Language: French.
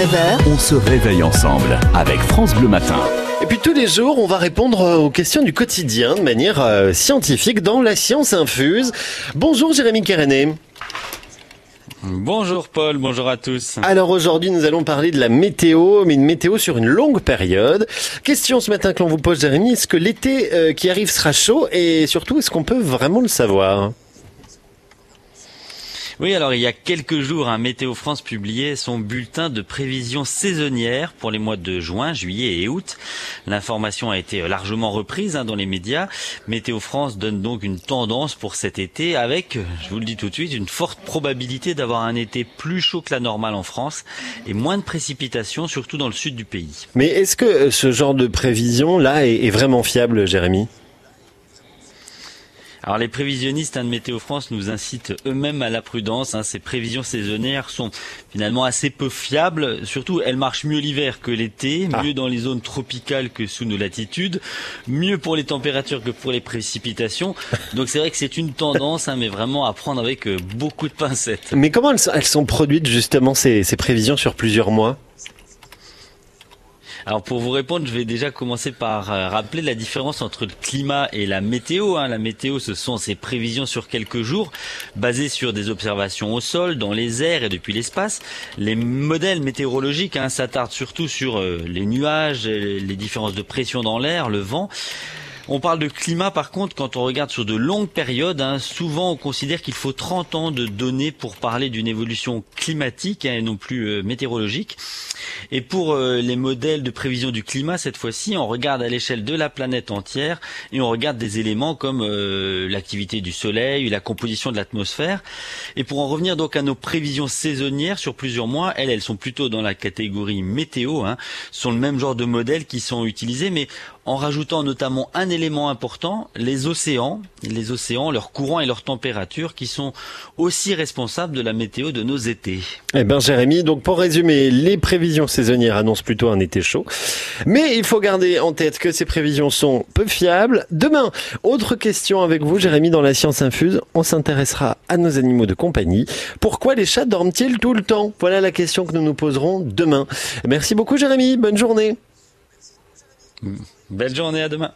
9h, On se réveille ensemble avec France Bleu Matin. Et puis tous les jours, on va répondre aux questions du quotidien de manière euh, scientifique dans la science infuse. Bonjour Jérémy Kérené. Bonjour Paul, bonjour à tous. Alors aujourd'hui, nous allons parler de la météo, mais une météo sur une longue période. Question ce matin que l'on vous pose Jérémy, est-ce que l'été euh, qui arrive sera chaud? Et surtout est-ce qu'on peut vraiment le savoir? Oui, alors il y a quelques jours, Météo France publiait son bulletin de prévision saisonnière pour les mois de juin, juillet et août. L'information a été largement reprise hein, dans les médias. Météo France donne donc une tendance pour cet été avec, je vous le dis tout de suite, une forte probabilité d'avoir un été plus chaud que la normale en France et moins de précipitations, surtout dans le sud du pays. Mais est-ce que euh, ce genre de prévision là est vraiment fiable Jérémy? Alors les prévisionnistes hein, de Météo France nous incitent eux-mêmes à la prudence. hein. Ces prévisions saisonnières sont finalement assez peu fiables. Surtout, elles marchent mieux l'hiver que l'été, Ah. mieux dans les zones tropicales que sous nos latitudes, mieux pour les températures que pour les précipitations. Donc c'est vrai que c'est une tendance, hein, mais vraiment à prendre avec euh, beaucoup de pincettes. Mais comment elles, sont- elles sont produites justement ces, ces prévisions sur plusieurs mois? Alors pour vous répondre, je vais déjà commencer par euh, rappeler la différence entre le climat et la météo. hein. La météo, ce sont ces prévisions sur quelques jours, basées sur des observations au sol, dans les airs et depuis l'espace. Les modèles météorologiques hein, s'attardent surtout sur euh, les nuages, euh, les différences de pression dans l'air, le vent. On parle de climat par contre quand on regarde sur de longues périodes. hein, souvent on considère qu'il faut 30 ans de données pour parler d'une évolution climatique hein, et non plus météorologique. Et pour euh, les modèles de prévision du climat, cette fois-ci, on regarde à l'échelle de la planète entière et on regarde des éléments comme euh, l'activité du Soleil, la composition de l'atmosphère. Et pour en revenir donc à nos prévisions saisonnières sur plusieurs mois, elles, elles sont plutôt dans la catégorie météo. Hein, sont le même genre de modèles qui sont utilisés, mais en rajoutant notamment un élément important, les océans, les océans, leurs courants et leurs températures, qui sont aussi responsables de la météo de nos étés. Eh ben Jérémy, donc pour résumer, les prévisions saisonnières annoncent plutôt un été chaud. Mais il faut garder en tête que ces prévisions sont peu fiables. Demain, autre question avec vous Jérémy dans la science infuse, on s'intéressera à nos animaux de compagnie. Pourquoi les chats dorment-ils tout le temps? Voilà la question que nous nous poserons demain. Merci beaucoup Jérémy, bonne journée. Belle journée, à demain.